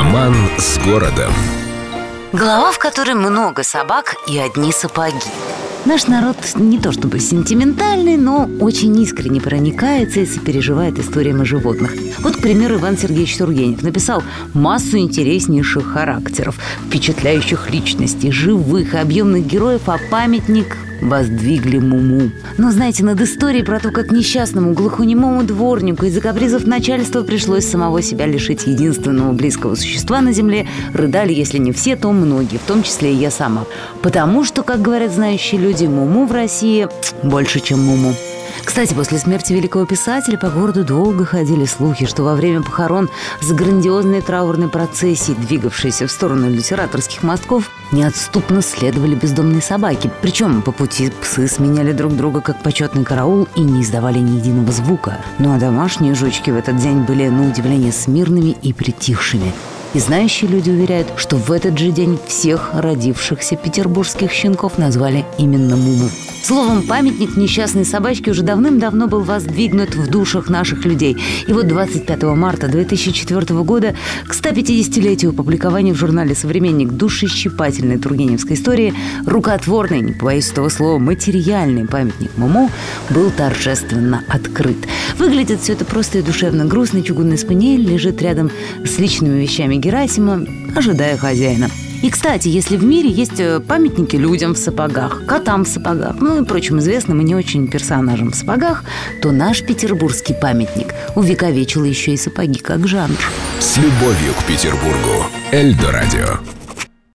Роман с городом. Глава, в которой много собак и одни сапоги. Наш народ не то чтобы сентиментальный, но очень искренне проникается и сопереживает историям о животных. Вот, к примеру, Иван Сергеевич Тургенев написал массу интереснейших характеров, впечатляющих личностей, живых и объемных героев, а памятник воздвигли Муму. Но знаете, над историей про то, как несчастному глухонемому дворнику из-за капризов начальства пришлось самого себя лишить единственного близкого существа на земле, рыдали, если не все, то многие, в том числе и я сама. Потому что, как говорят знающие люди, Муму в России больше, чем Муму. Кстати, после смерти великого писателя по городу долго ходили слухи, что во время похорон с грандиозной траурной процессией, двигавшейся в сторону литераторских мостков, неотступно следовали бездомные собаки. Причем по пути псы сменяли друг друга как почетный караул и не издавали ни единого звука. Ну а домашние жучки в этот день были, на удивление, смирными и притихшими. И знающие люди уверяют, что в этот же день всех родившихся петербургских щенков назвали именно Муму. Словом, памятник несчастной собачке уже давным-давно был воздвигнут в душах наших людей. И вот 25 марта 2004 года к 150-летию публикования в журнале «Современник» душещипательной тургеневской истории рукотворный, не побоюсь этого слова, материальный памятник Муму был торжественно открыт. Выглядит все это просто и душевно. Грустный чугунный спаниель лежит рядом с личными вещами Герасима, ожидая хозяина. И, кстати, если в мире есть э, памятники людям в сапогах, котам в сапогах, ну и прочим известным и не очень персонажам в сапогах, то наш петербургский памятник увековечил еще и сапоги как жанр. С любовью к Петербургу. Эльдо радио.